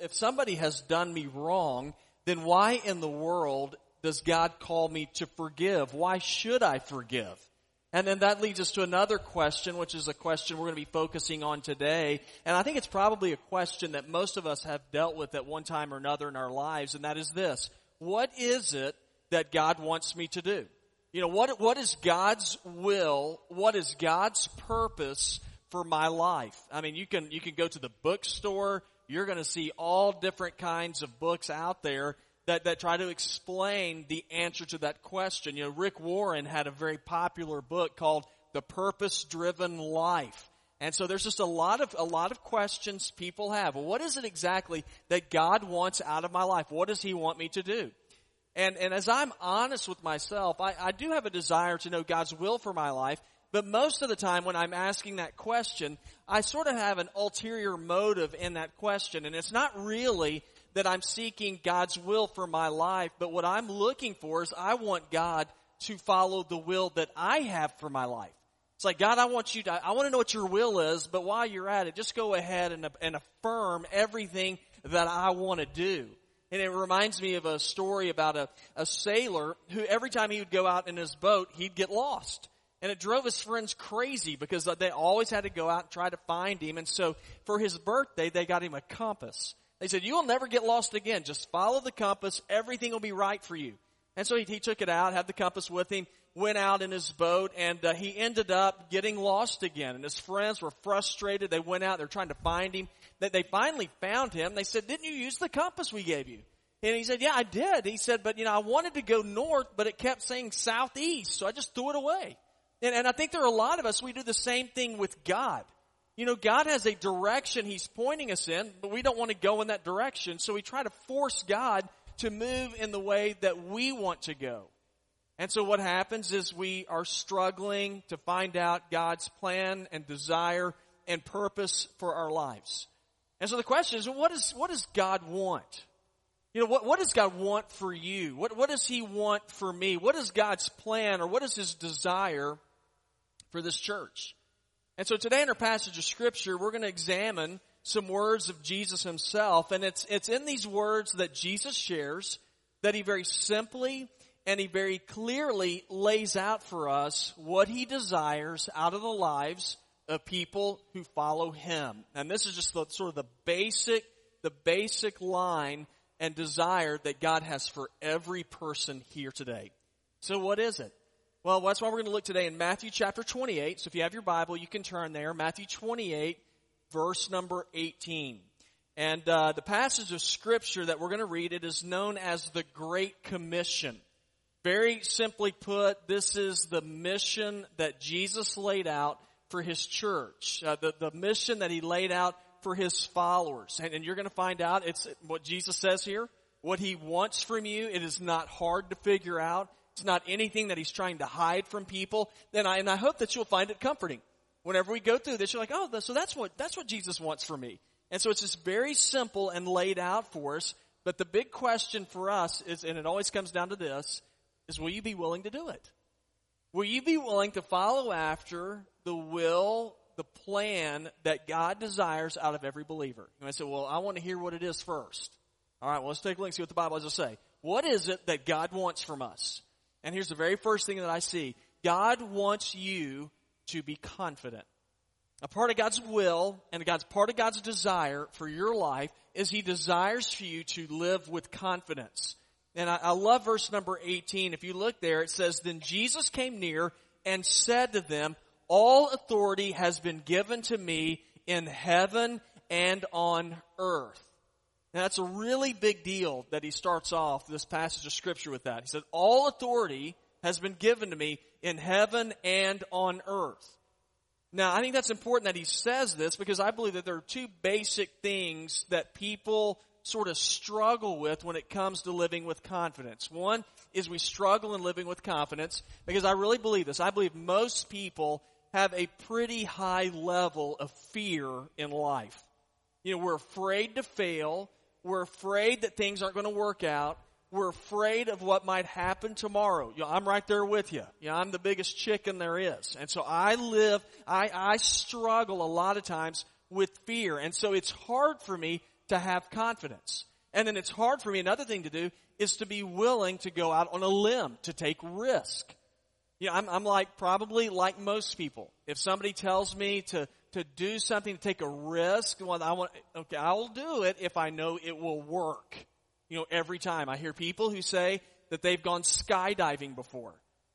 if somebody has done me wrong, then why in the world does God call me to forgive? Why should I forgive? And then that leads us to another question, which is a question we're going to be focusing on today. And I think it's probably a question that most of us have dealt with at one time or another in our lives, and that is this. What is it that God wants me to do? You know, what, what is God's will? What is God's purpose for my life? I mean, you can, you can go to the bookstore. You're going to see all different kinds of books out there that, that try to explain the answer to that question. You know, Rick Warren had a very popular book called The Purpose Driven Life. And so there's just a lot of, a lot of questions people have. Well, what is it exactly that God wants out of my life? What does He want me to do? And, and as I'm honest with myself, I, I do have a desire to know God's will for my life, but most of the time when I'm asking that question, I sort of have an ulterior motive in that question, and it's not really that I'm seeking God's will for my life, but what I'm looking for is I want God to follow the will that I have for my life. It's like, God, I want you to, I want to know what your will is, but while you're at it, just go ahead and, and affirm everything that I want to do. And it reminds me of a story about a, a sailor who every time he would go out in his boat, he'd get lost. And it drove his friends crazy because they always had to go out and try to find him. And so for his birthday, they got him a compass. They said, you will never get lost again. Just follow the compass. Everything will be right for you. And so he, he took it out, had the compass with him, went out in his boat, and uh, he ended up getting lost again. And his friends were frustrated. They went out, they're trying to find him. That they finally found him. They said, didn't you use the compass we gave you? And he said, yeah, I did. He said, but you know, I wanted to go north, but it kept saying southeast, so I just threw it away. And, and I think there are a lot of us, we do the same thing with God. You know, God has a direction He's pointing us in, but we don't want to go in that direction. So we try to force God to move in the way that we want to go. And so what happens is we are struggling to find out God's plan and desire and purpose for our lives. And so the question is, what, is, what does God want? You know, what, what does God want for you? What, what does He want for me? What is God's plan or what is His desire for this church? And so today in our passage of scripture, we're going to examine some words of Jesus himself. And it's, it's in these words that Jesus shares that he very simply and he very clearly lays out for us what he desires out of the lives of people who follow him. And this is just the, sort of the basic, the basic line and desire that God has for every person here today. So what is it? Well, that's why we're going to look today in Matthew chapter 28. So if you have your Bible, you can turn there. Matthew 28, verse number 18. And uh, the passage of scripture that we're going to read, it is known as the Great Commission. Very simply put, this is the mission that Jesus laid out for his church. Uh, the, the mission that he laid out for his followers. And, and you're going to find out it's what Jesus says here. What he wants from you, it is not hard to figure out it's not anything that he's trying to hide from people, then I, and I hope that you'll find it comforting. Whenever we go through this, you're like, oh, so that's what, that's what Jesus wants for me. And so it's just very simple and laid out for us. But the big question for us is, and it always comes down to this, is will you be willing to do it? Will you be willing to follow after the will, the plan that God desires out of every believer? And I say, well, I want to hear what it is first. All right, well, let's take a look and see what the Bible has to say. What is it that God wants from us? And here's the very first thing that I see. God wants you to be confident. A part of God's will and God's part of God's desire for your life is He desires for you to live with confidence. And I, I love verse number 18. If you look there, it says, Then Jesus came near and said to them, All authority has been given to me in heaven and on earth. Now that's a really big deal that he starts off this passage of scripture with that. He said, all authority has been given to me in heaven and on earth. Now I think that's important that he says this because I believe that there are two basic things that people sort of struggle with when it comes to living with confidence. One is we struggle in living with confidence because I really believe this. I believe most people have a pretty high level of fear in life. You know, we're afraid to fail. We're afraid that things aren't going to work out. We're afraid of what might happen tomorrow. You know, I'm right there with you. you know, I'm the biggest chicken there is. And so I live, I, I struggle a lot of times with fear. And so it's hard for me to have confidence. And then it's hard for me. Another thing to do is to be willing to go out on a limb, to take risk. You know, I'm, I'm like probably like most people. If somebody tells me to, to do something, to take a risk, well, I want, okay, I'll do it if I know it will work. You know, every time I hear people who say that they've gone skydiving before.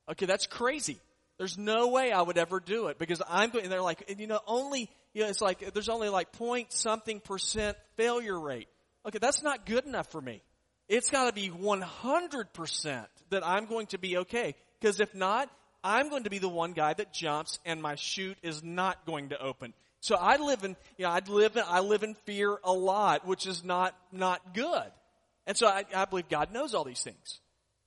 Okay, that's crazy. There's no way I would ever do it because I'm going, and they're like, you know, only, you know, it's like, there's only like point something percent failure rate. Okay, that's not good enough for me. It's gotta be 100% that I'm going to be okay. Because if not, I'm going to be the one guy that jumps and my chute is not going to open. So I live in, you know, I live in, I live in fear a lot, which is not, not good. And so I, I believe God knows all these things.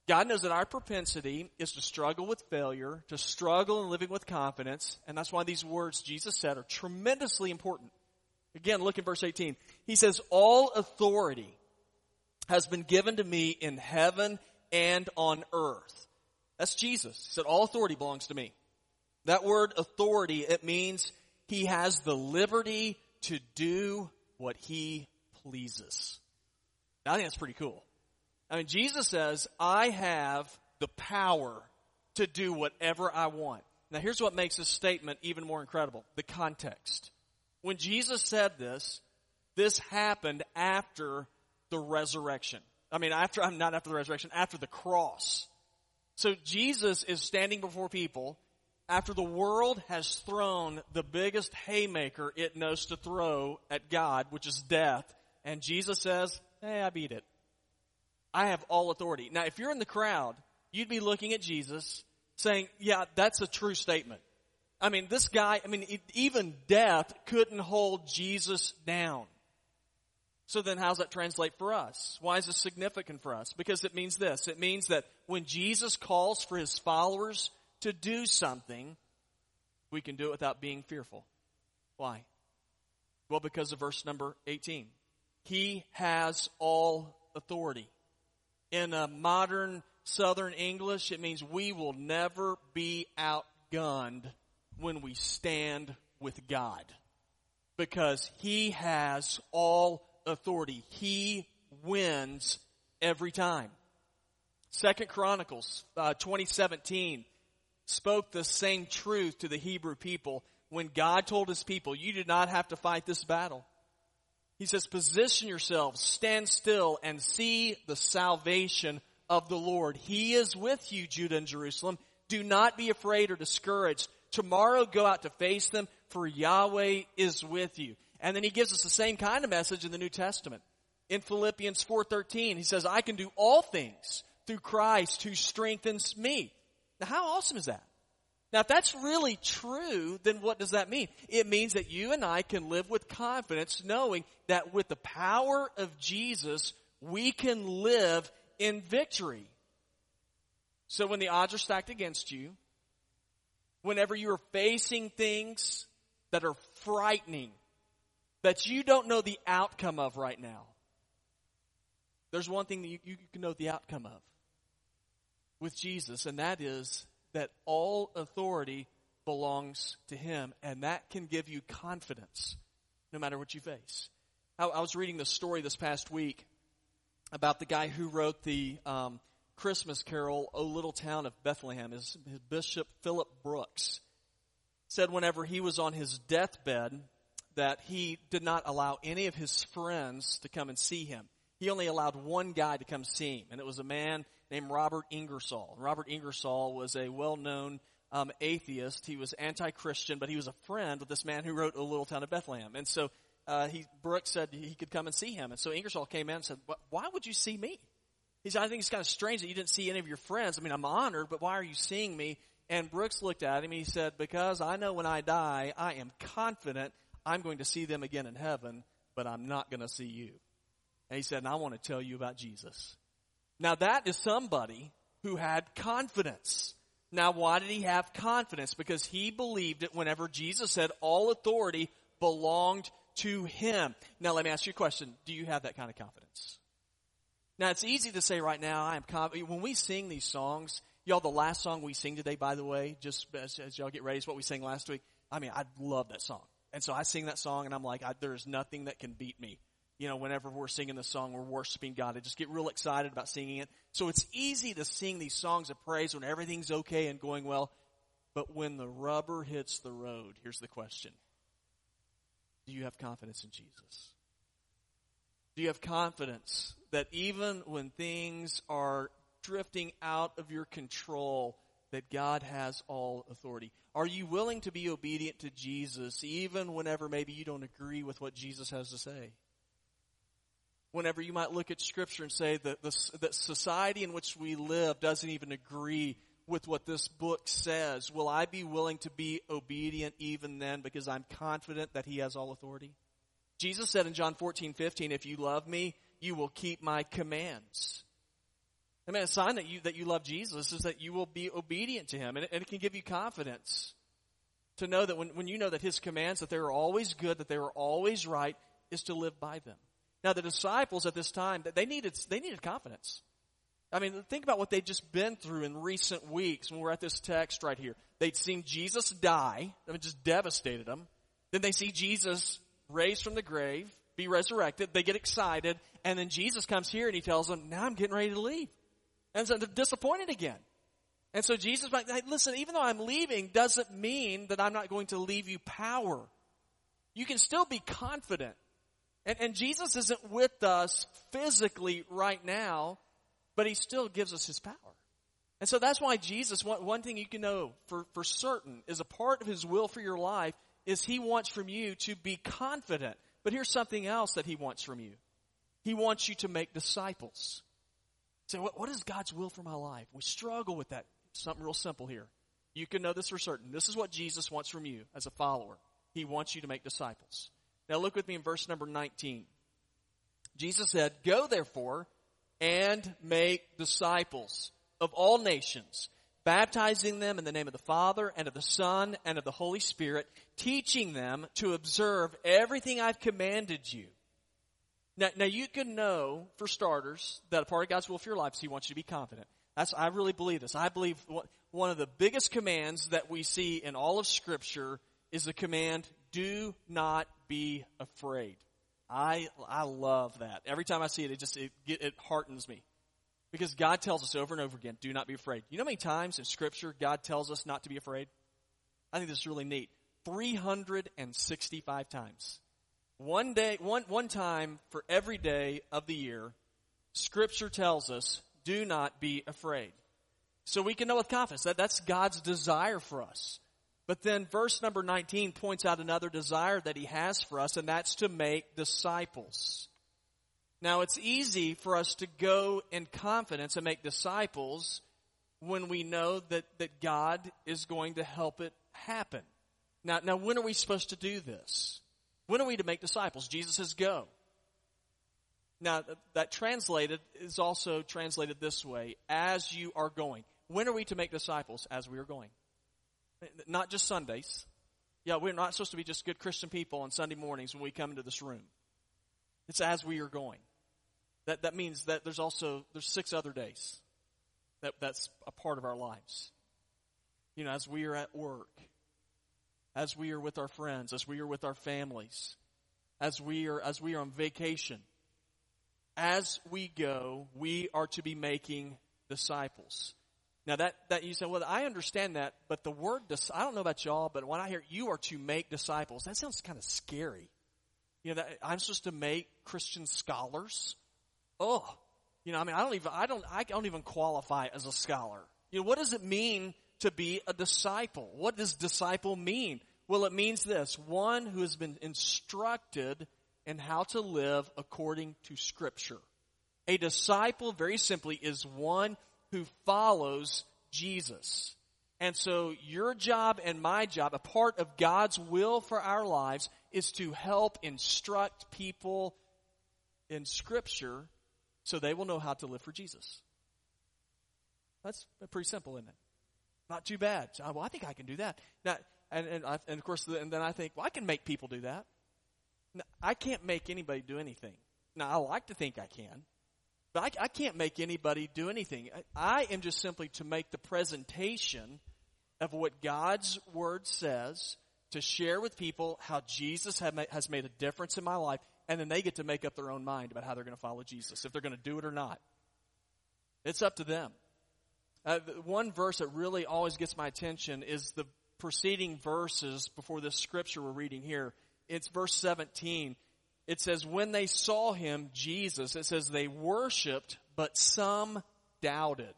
God knows that our propensity is to struggle with failure, to struggle in living with confidence, and that's why these words Jesus said are tremendously important. Again, look in verse 18. He says, all authority has been given to me in heaven and on earth. That's Jesus. He said, all authority belongs to me. That word authority, it means he has the liberty to do what he pleases. Now, I think that's pretty cool. I mean, Jesus says, I have the power to do whatever I want. Now here's what makes this statement even more incredible. The context. When Jesus said this, this happened after the resurrection. I mean, after, I'm not after the resurrection, after the cross. So Jesus is standing before people after the world has thrown the biggest haymaker it knows to throw at God, which is death. And Jesus says, hey, I beat it. I have all authority. Now, if you're in the crowd, you'd be looking at Jesus saying, yeah, that's a true statement. I mean, this guy, I mean, even death couldn't hold Jesus down. So then how's that translate for us? Why is this significant for us? Because it means this. It means that when Jesus calls for his followers to do something, we can do it without being fearful. Why? Well, because of verse number 18. He has all authority in a modern Southern English, it means we will never be outgunned when we stand with God. Because He has all authority. He wins every time. Second Chronicles uh, 2017 spoke the same truth to the Hebrew people when God told his people, you did not have to fight this battle. He says, position yourselves, stand still, and see the salvation of the Lord. He is with you, Judah and Jerusalem. Do not be afraid or discouraged. Tomorrow go out to face them, for Yahweh is with you. And then he gives us the same kind of message in the New Testament. In Philippians 4.13, he says, I can do all things through Christ who strengthens me. Now how awesome is that? Now, if that's really true, then what does that mean? It means that you and I can live with confidence knowing that with the power of Jesus, we can live in victory. So when the odds are stacked against you, whenever you're facing things that are frightening, that you don't know the outcome of right now, there's one thing that you, you can know the outcome of with Jesus, and that is that all authority belongs to Him, and that can give you confidence no matter what you face. I, I was reading the story this past week about the guy who wrote the um, Christmas carol, O Little Town of Bethlehem. His, his Bishop Philip Brooks said whenever he was on his deathbed that he did not allow any of his friends to come and see him. He only allowed one guy to come see him, and it was a man named Robert Ingersoll. Robert Ingersoll was a well-known um, atheist. He was anti-Christian, but he was a friend of this man who wrote A Little Town of Bethlehem. And so uh, he Brooks said he could come and see him. And so Ingersoll came in and said, "Why would you see me?" He said, "I think it's kind of strange that you didn't see any of your friends. I mean, I'm honored, but why are you seeing me?" And Brooks looked at him. He said, "Because I know when I die, I am confident I'm going to see them again in heaven, but I'm not going to see you." And he said, "And I want to tell you about Jesus." Now that is somebody who had confidence. Now why did he have confidence? Because he believed it whenever Jesus said all authority belonged to him. Now let me ask you a question. Do you have that kind of confidence? Now it's easy to say right now, I am confident. When we sing these songs, y'all, the last song we sing today, by the way, just as, as y'all get ready, is what we sang last week. I mean, I love that song. And so I sing that song and I'm like, there's nothing that can beat me. you know, whenever we're singing the song, we're worshiping God. I just get real excited about singing it. So it's easy to sing these songs of praise when everything's okay and going well. But when the rubber hits the road, here's the question. Do you have confidence in Jesus? Do you have confidence that even when things are drifting out of your control, that God has all authority? Are you willing to be obedient to Jesus even whenever maybe you don't agree with what Jesus has to say? Whenever you might look at scripture and say that the that society in which we live doesn't even agree with what this book says, will I be willing to be obedient even then because I'm confident that he has all authority? Jesus said in John 14, 15, if you love me, you will keep my commands. I mean, a sign that you, that you love Jesus is that you will be obedient to him. And it, and it can give you confidence to know that when, when you know that his commands, that they are always good, that they are always right, is to live by them. Now, the disciples at this time, they needed, they needed confidence. I mean, think about what they'd just been through in recent weeks when we're at this text right here. They'd seen Jesus die. I mean, just devastated them. Then they see Jesus raised from the grave, be resurrected. They get excited. And then Jesus comes here and he tells them, now I'm getting ready to leave. And so they're disappointed again. And so Jesus, like, hey, listen, even though I'm leaving doesn't mean that I'm not going to leave you power. You can still be confident. And, and Jesus isn't with us physically right now, but he still gives us his power. And so that's why Jesus, one, one thing you can know for, for certain is a part of his will for your life is he wants from you to be confident. But here's something else that he wants from you. He wants you to make disciples. Say, what, what is God's will for my life? We struggle with that. Something real simple here. You can know this for certain. This is what Jesus wants from you as a follower. He wants you to make disciples. Now look with me in verse number 19. Jesus said, Go therefore and make disciples of all nations, baptizing them in the name of the Father and of the Son and of the Holy Spirit, teaching them to observe everything I've commanded you. Now, now you can know, for starters, that a part of God's will for your life is He wants you to be confident. That's, I really believe this. I believe one of the biggest commands that we see in all of Scripture is the command, do not be afraid. I, I love that. Every time I see it, it just, it, it heartens me. Because God tells us over and over again, do not be afraid. You know how many times in Scripture God tells us not to be afraid? I think this is really neat. 365 times. One day, one, one time for every day of the year, Scripture tells us, do not be afraid. So we can know with confidence that that's God's desire for us. But then verse number 19 points out another desire that he has for us, and that's to make disciples. Now, it's easy for us to go in confidence and make disciples when we know that, that God is going to help it happen. Now, now, when are we supposed to do this? When are we to make disciples? Jesus says, go. Now, that translated is also translated this way as you are going. When are we to make disciples? As we are going. Not just Sundays. Yeah, we're not supposed to be just good Christian people on Sunday mornings when we come into this room. It's as we are going. That, that means that there's also, there's six other days that, that's a part of our lives. You know, as we are at work, as we are with our friends, as we are with our families, as we are, as we are on vacation, as we go, we are to be making disciples. Now that, that you say, well, I understand that, but the word, I don't know about y'all, but when I hear you are to make disciples, that sounds kind of scary. You know, that I'm supposed to make Christian scholars oh, you know, I mean, I don't even, I don't, I don't even qualify as a scholar. You know, what does it mean to be a disciple? What does disciple mean? Well, it means this, one who has been instructed in how to live according to scripture. A disciple, very simply, is one who follows Jesus. And so your job and my job, a part of God's will for our lives, is to help instruct people in scripture so they will know how to live for Jesus. That's pretty simple, isn't it? Not too bad. Well, I think I can do that. Now, and, and, I, and of course, and then I think, well, I can make people do that. I can't make anybody do anything. Now, I like to think I can, but I, I can't make anybody do anything. I, I am just simply to make the presentation of what God's Word says, to share with people how Jesus made, has made a difference in my life, and then they get to make up their own mind about how they're going to follow Jesus, if they're going to do it or not. It's up to them. Uh, one verse that really always gets my attention is the preceding verses before this scripture we're reading here. It's verse 17. It says, when they saw him, Jesus, it says they worshiped, but some doubted.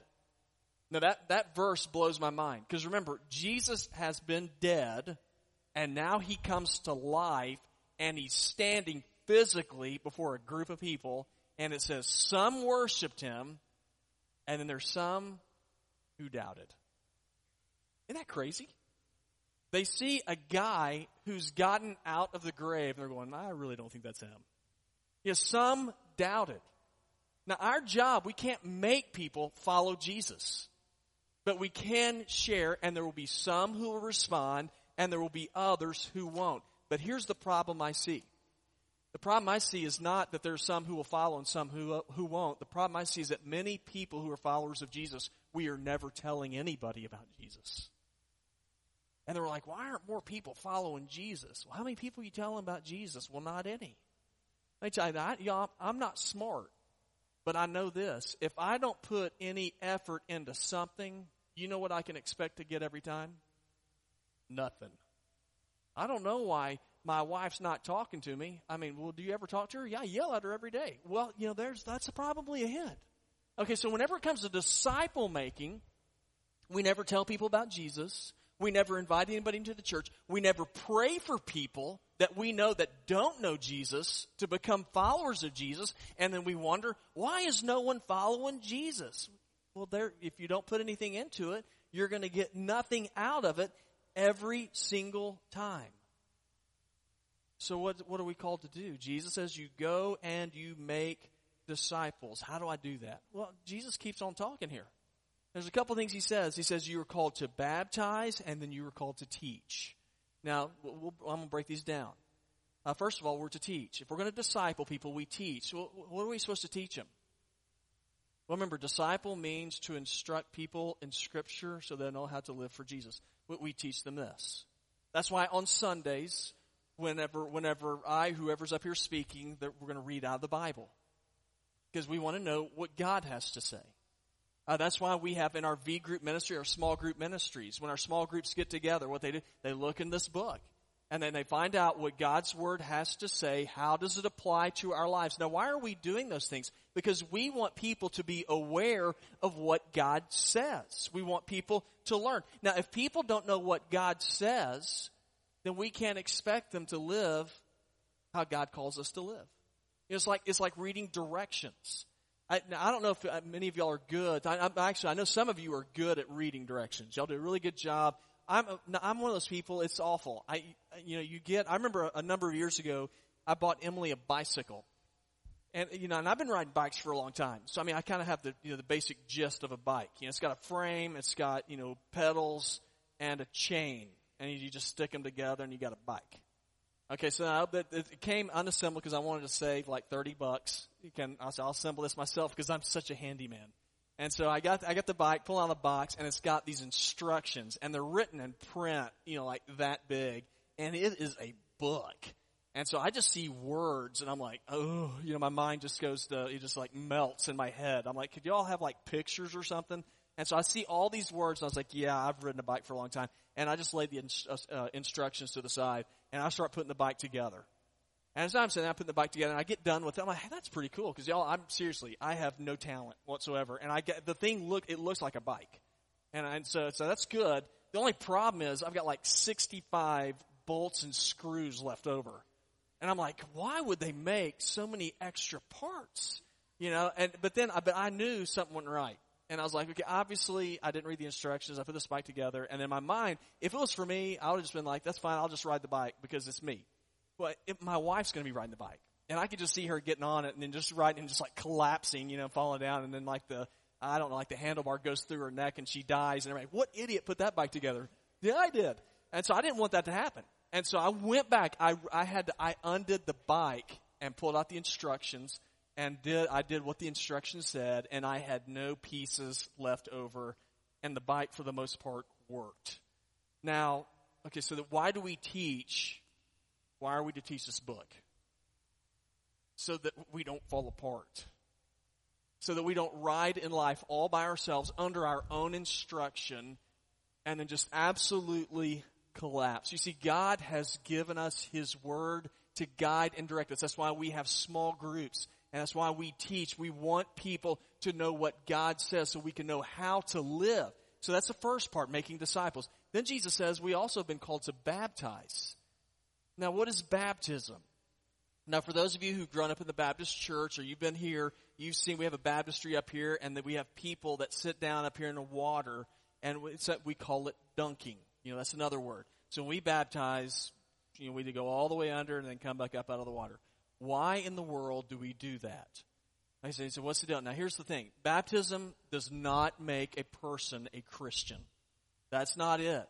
Now that, that verse blows my mind. Because remember, Jesus has been dead, and now he comes to life, and he's standing physically before a group of people, and it says some worshiped him, and then there's some who doubted. Isn't that crazy? They see a guy who's gotten out of the grave and they're going, I really don't think that's him. Yes, some doubted. Now our job, we can't make people follow Jesus. But we can share and there will be some who will respond and there will be others who won't. But here's the problem I see. The problem I see is not that there's some who will follow and some who, who won't. The problem I see is that many people who are followers of Jesus, we are never telling anybody about Jesus. And they were like, why aren't more people following Jesus? Well, how many people you telling about Jesus? Well, not any. Me tell you that. Know, I'm not smart, but I know this. If I don't put any effort into something, you know what I can expect to get every time? Nothing. I don't know why my wife's not talking to me. I mean, well, do you ever talk to her? Yeah, I yell at her every day. Well, you know, there's, that's probably a hint. Okay, so whenever it comes to disciple making, we never tell people about Jesus. We never invite anybody into the church. We never pray for people that we know that don't know Jesus to become followers of Jesus. And then we wonder, why is no one following Jesus? Well, there, if you don't put anything into it, you're going to get nothing out of it every single time. So what, what are we called to do? Jesus says you go and you make disciples. How do I do that? Well, Jesus keeps on talking here. There's a couple things he says. He says you were called to baptize and then you were called to teach. Now, we'll, I'm going to break these down. Uh, first of all, we're to teach. If we're going to disciple people, we teach. Well, what are we supposed to teach them? Well, remember, disciple means to instruct people in Scripture so they know how to live for Jesus. We teach them this. That's why on Sundays, whenever, whenever I, whoever's up here speaking, that we're going to read out of the Bible. Because we want to know what God has to say. Uh, that's why we have in our V group ministry, our small group ministries, when our small groups get together, what they do, they look in this book. And then they find out what God's Word has to say. How does it apply to our lives? Now, why are we doing those things? Because we want people to be aware of what God says. We want people to learn. Now, if people don't know what God says, then we can't expect them to live how God calls us to live. It's like, it's like reading directions. I, I don't know if uh, many of y'all are good. I, I'm actually, I know some of you are good at reading directions. Y'all do a really good job. I'm, I'm one of those people, it's awful. I, you know, you get, I remember a, a number of years ago, I bought Emily a bicycle. And, you know, and I've been riding bikes for a long time. So, I mean, I kind of have the, you know, the basic gist of a bike. You know, it's got a frame, it's got, you know, pedals and a chain and you just stick them together and you got a bike. Okay, so now it came unassembled because I wanted to save like 30 bucks. You can, I'll, I'll assemble this myself because I'm such a handyman. And so I got, I got the bike, pull out the box, and it's got these instructions, and they're written in print, you know, like that big, and it is a book. And so I just see words, and I'm like, oh, you know, my mind just goes to, it just like melts in my head. I'm like, could y'all have like pictures or something? And so I see all these words, and I was like, yeah, I've ridden a bike for a long time. And I just laid the uh, uh, instructions to the side, and I start putting the bike together. And as I'm saying, I put the bike together, and I get done with it. I'm like, hey, that's pretty cool, because y'all, I'm seriously, I have no talent whatsoever. And I get, the thing look, it looks like a bike. And, and so, so that's good. The only problem is I've got like 65 bolts and screws left over. And I'm like, why would they make so many extra parts? You know, and, but then, I, but I knew something wasn't right. And I was like, okay, obviously I didn't read the instructions. I put this bike together. And in my mind, if it was for me, I would have just been like, that's fine. I'll just ride the bike because it's me. But my wife's going to be riding the bike. And I could just see her getting on it and then just riding and just like collapsing, you know, falling down. And then like the, I don't know, like the handlebar goes through her neck and she dies. And like, what idiot put that bike together? Yeah, I did. And so I didn't want that to happen. And so I went back. I, I had to, I undid the bike and pulled out the instructions and did I did what the instructions said, and I had no pieces left over, and the bike for the most part worked. Now, okay, so that why do we teach? Why are we to teach this book? so that we don't fall apart. So that we don't ride in life all by ourselves under our own instruction and then just absolutely collapse. You see, God has given us His Word to guide and direct us. That's why we have small groups. And that's why we teach. We want people to know what God says so we can know how to live. So that's the first part, making disciples. Then Jesus says we also have been called to baptize. Now, what is baptism? Now, for those of you who've grown up in the Baptist church or you've been here, you've seen we have a baptistry up here and that we have people that sit down up here in the water and we call it dunking. You know, that's another word. So when we baptize, you know, we go all the way under and then come back up out of the water. Why in the world do we do that? I say, so what's the deal? Now here's the thing. Baptism does not make a person a Christian. That's not it.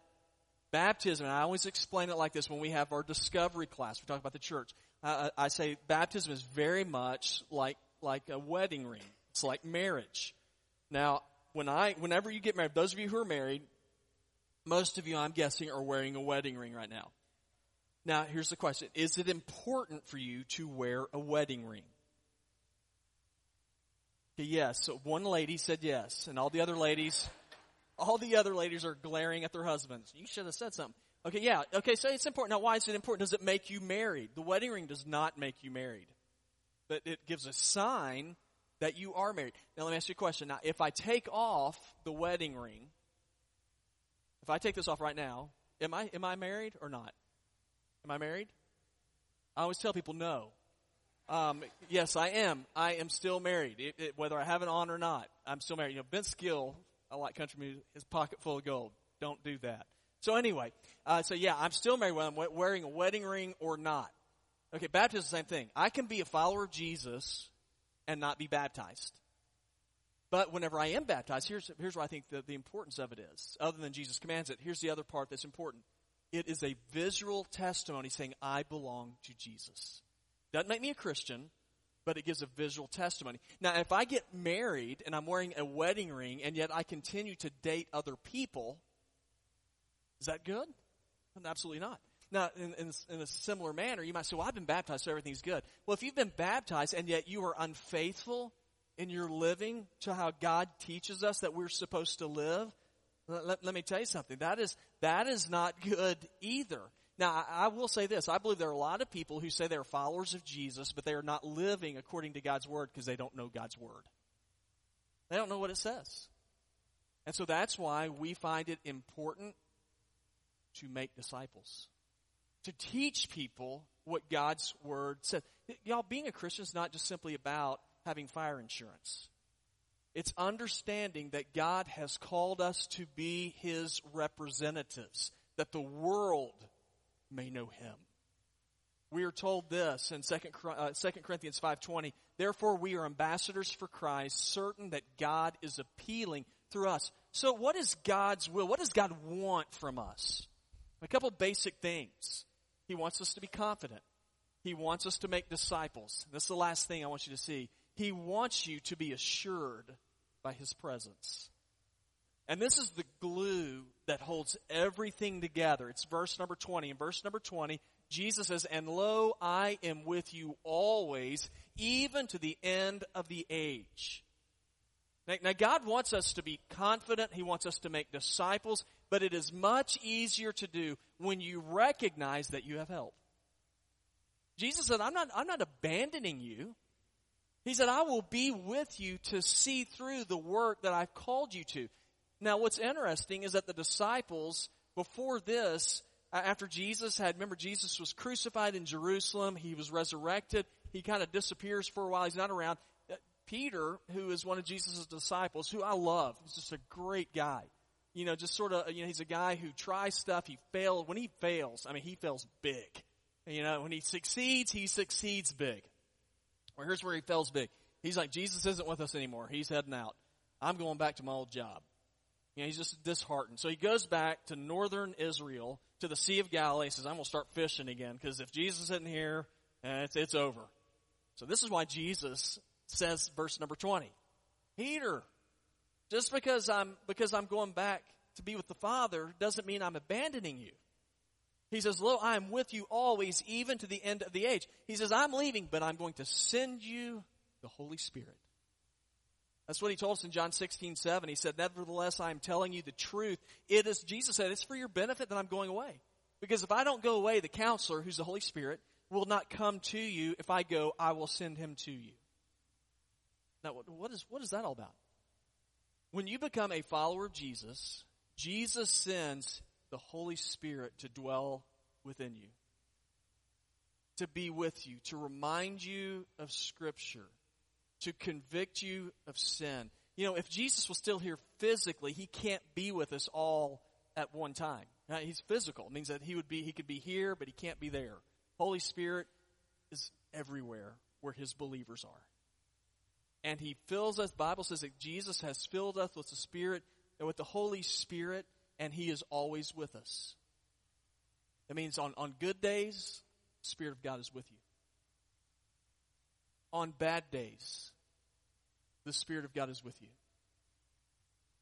Baptism, and I always explain it like this when we have our discovery class. We talk about the church. Uh, I say baptism is very much like, like a wedding ring. It's like marriage. Now, when I, whenever you get married, those of you who are married, most of you, I'm guessing, are wearing a wedding ring right now. Now, here's the question. Is it important for you to wear a wedding ring? Okay, yes. So one lady said yes, and all the other ladies, all the other ladies are glaring at their husbands. You should have said something. Okay, yeah. Okay, so it's important. Now, why is it important? Does it make you married? The wedding ring does not make you married. But it gives a sign that you are married. Now, let me ask you a question. Now, if I take off the wedding ring, if I take this off right now, am I, am I married or not? Am I married? I always tell people no. Um, yes, I am. I am still married, it, it, whether I have it on or not. I'm still married. You know, Vince Gill, I like country music, his pocket full of gold. Don't do that. So anyway, uh, so yeah, I'm still married whether I'm wearing a wedding ring or not. Okay, baptism is the same thing. I can be a follower of Jesus and not be baptized. But whenever I am baptized, here's, here's what I think the, the importance of it is. Other than Jesus commands it, here's the other part that's important. It is a visual testimony saying, I belong to Jesus. Doesn't make me a Christian, but it gives a visual testimony. Now, if I get married and I'm wearing a wedding ring and yet I continue to date other people, is that good? Absolutely not. Now, in, in, in, a similar manner, you might say, well, I've been baptized, so everything's good. Well, if you've been baptized and yet you are unfaithful in your living to how God teaches us that we're supposed to live, let, let, me tell you something. That is, that is not good either. Now, I, I will say this. I believe there are a lot of people who say they're followers of Jesus, but they are not living according to God's Word because they don't know God's Word. They don't know what it says. And so that's why we find it important to make disciples. To teach people what God's Word says. Y'all, being a Christian is not just simply about having fire insurance. It's understanding that God has called us to be His representatives, that the world may know Him. We are told this in 2, uh, 2 Corinthians 5.20, Therefore we are ambassadors for Christ, certain that God is appealing through us. So what is God's will? What does God want from us? A couple basic things. He wants us to be confident. He wants us to make disciples. This is the last thing I want you to see. He wants you to be assured by His presence. And this is the glue that holds everything together. It's verse number 20. In verse number 20, Jesus says, And lo, I am with you always, even to the end of the age. Now, now, God wants us to be confident. He wants us to make disciples, but it is much easier to do when you recognize that you have help. Jesus said, I'm not, I'm not abandoning you. He said, I will be with you to see through the work that I've called you to. Now, what's interesting is that the disciples, before this, after Jesus had, remember, Jesus was crucified in Jerusalem. He was resurrected. He kind of disappears for a while. He's not around. Uh, Peter, who is one of Jesus' disciples, who I love, he's just a great guy. You know, just sort of, you know, he's a guy who tries stuff. He fails. When he fails, I mean, he fails big. You know, when he succeeds, he succeeds big. Here's where he fails big. He's like, Jesus isn't with us anymore. He's heading out. I'm going back to my old job. You know, he's just disheartened. So he goes back to northern Israel, to the Sea of Galilee. Says, I'm going to start fishing again because if Jesus isn't here, eh, it's, it's over. So this is why Jesus says, verse number 20, Peter, just because I'm, because I'm going back to be with the Father doesn't mean I'm abandoning you. He says, Lo, I am with you always, even to the end of the age. He says, I'm leaving, but I'm going to send you the Holy Spirit. That's what he told us in John 16, 7. He said, Nevertheless, I am telling you the truth. It is, Jesus said, it's for your benefit that I'm going away. Because if I don't go away, the counselor, who's the Holy Spirit, will not come to you. If I go, I will send him to you. Now, what is, what is that all about? When you become a follower of Jesus, Jesus sends the Holy Spirit to dwell within you, to be with you, to remind you of Scripture, to convict you of sin. You know, if Jesus was still here physically, he can't be with us all at one time. Now, he's physical. It means that he would be, he could be here, but he can't be there. Holy Spirit is everywhere where his believers are. And he fills us, Bible says that Jesus has filled us with the Spirit and with the Holy Spirit, and he is always with us. That means on, on good days, the Spirit of God is with you. On bad days, the Spirit of God is with you.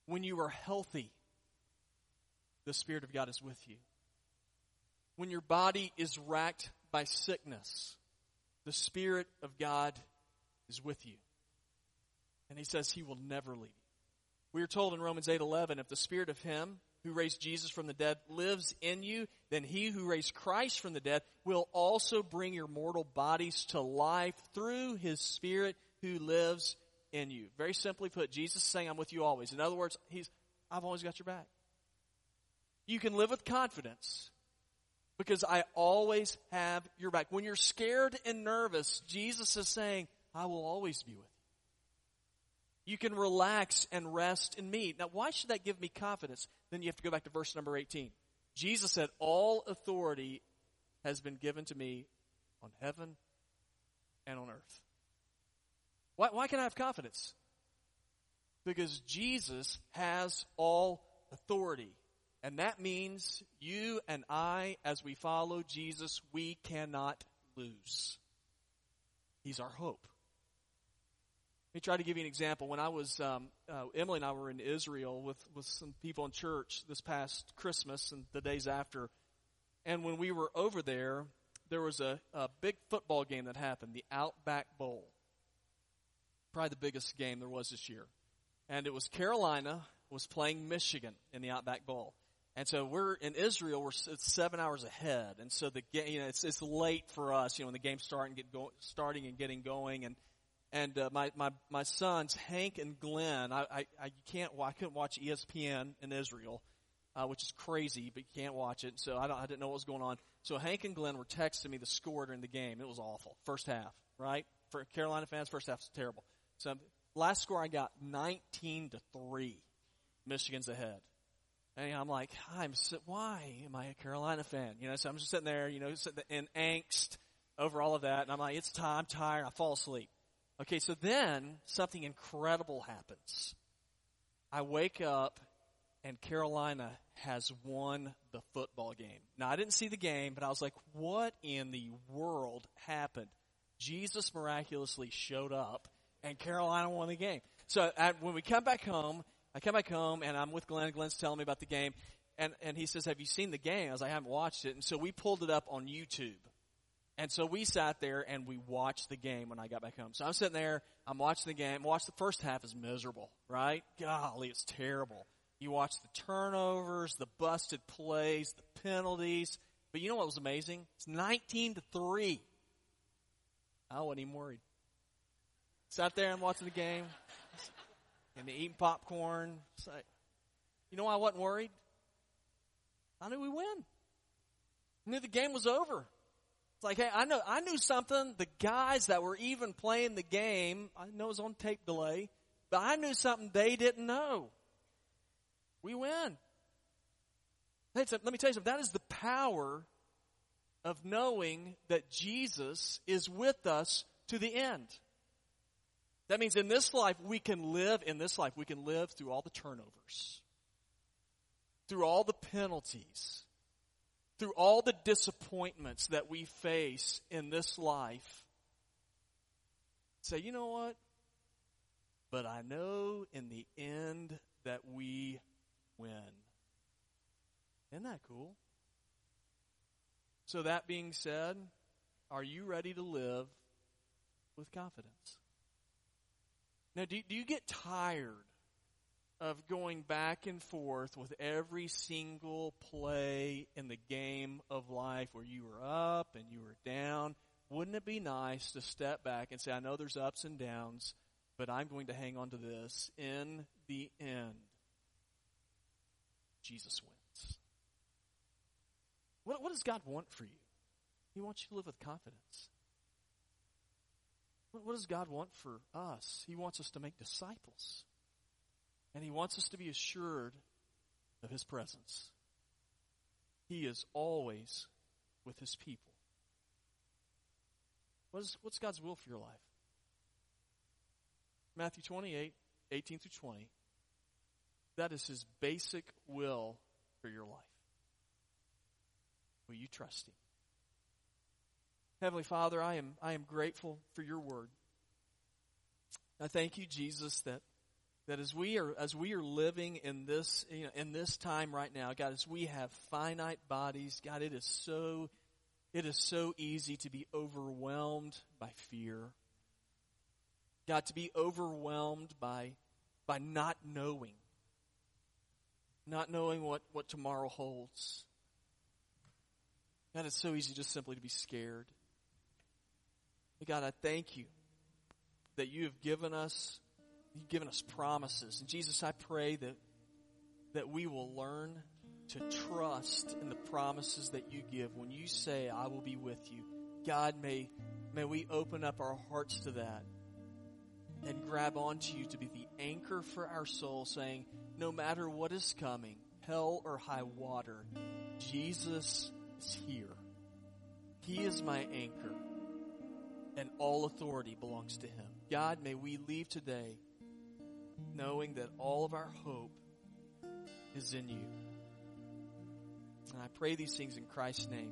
When you are healthy, the Spirit of God is with you. When your body is racked by sickness, the Spirit of God is with you. And he says he will never leave you. We are told in Romans 8:11 if the spirit of him who raised Jesus from the dead lives in you, then he who raised Christ from the dead will also bring your mortal bodies to life through his spirit who lives in you. Very simply put, Jesus is saying I'm with you always. In other words, he's I've always got your back. You can live with confidence because I always have your back. When you're scared and nervous, Jesus is saying, I will always be with you. You can relax and rest in me. Now, why should that give me confidence? Then you have to go back to verse number 18. Jesus said, All authority has been given to me on heaven and on earth. Why, why can I have confidence? Because Jesus has all authority. And that means you and I, as we follow Jesus, we cannot lose. He's our hope. Me try to give you an example. When I was, um, uh, Emily and I were in Israel with, with some people in church this past Christmas and the days after. And when we were over there, there was a, a big football game that happened, the Outback Bowl. Probably the biggest game there was this year. And it was Carolina was playing Michigan in the Outback Bowl. And so we're in Israel. We're it's seven hours ahead, and so the game, you know, it's it's late for us. You know, when the game's starting, get go, starting and getting going, and and uh, my, my my sons Hank and Glenn. I I, I can't I couldn't watch ESPN in Israel, uh, which is crazy, but you can't watch it. So I don't I didn't know what was going on. So Hank and Glenn were texting me the score during the game. It was awful. First half, right? For Carolina fans, first half was terrible. So last score I got 19 to three. Michigan's ahead. And I'm like, I'm why am I a Carolina fan? You know, so I'm just sitting there, you know, in angst over all of that, and I'm like, it's time, I'm tired, I fall asleep. Okay, so then something incredible happens. I wake up and Carolina has won the football game. Now, I didn't see the game, but I was like, what in the world happened? Jesus miraculously showed up and Carolina won the game. So when we come back home, I come back home and I'm with Glenn. Glenn's telling me about the game. And, and he says, have you seen the game? I was like, I haven't watched it. And so we pulled it up on YouTube. And so we sat there and we watched the game when I got back home. So I'm sitting there, I'm watching the game. Watch the first half is miserable, right? Golly, it's terrible. You watch the turnovers, the busted plays, the penalties. But you know what was amazing? It's 19 to 3. I wasn't even worried. Sat there and watching the game and eating popcorn. Like, you know why I wasn't worried? I knew we win. I knew the game was over. It's like, hey, I know, I knew something. The guys that were even playing the game, I know it was on tape delay, but I knew something they didn't know. We win. Hey, let me tell you something. That is the power of knowing that Jesus is with us to the end. That means in this life, we can live, in this life, we can live through all the turnovers, through all the penalties, through all the disappointments that we face in this life, say, you know what? But I know in the end that we win. Isn't that cool? So that being said, are you ready to live with confidence? Now, do, do you get tired of going back and forth with every single play in the game of life where you were up and you were down? Wouldn't it be nice to step back and say, I know there's ups and downs, but I'm going to hang on to this. In the end, Jesus wins. What, what does God want for you? He wants you to live with confidence. What, what does God want for us? He wants us to make disciples. And He wants us to be assured of His presence. He is always with His people. What is, what's God's will for your life? Matthew 28, 18 through 20. That is His basic will for your life. Will you trust Him? Heavenly Father, I am, I am grateful for your word. I thank you, Jesus, that, that as we are, as we are living in this, you know, in this time right now, God, as we have finite bodies, God, it is so, it is so easy to be overwhelmed by fear. God, to be overwhelmed by, by not knowing, not knowing what, what tomorrow holds. God, it's so easy just simply to be scared. God, I thank you that you have given us, you've given us promises. And Jesus, I pray that, that we will learn to trust in the promises that you give. When you say, I will be with you, God, may, may we open up our hearts to that and grab onto you to be the anchor for our soul, saying, no matter what is coming, hell or high water, Jesus is here. He is my anchor and all authority belongs to Him. God, may we leave today knowing that all of our hope is in you. And I pray these things in Christ's name.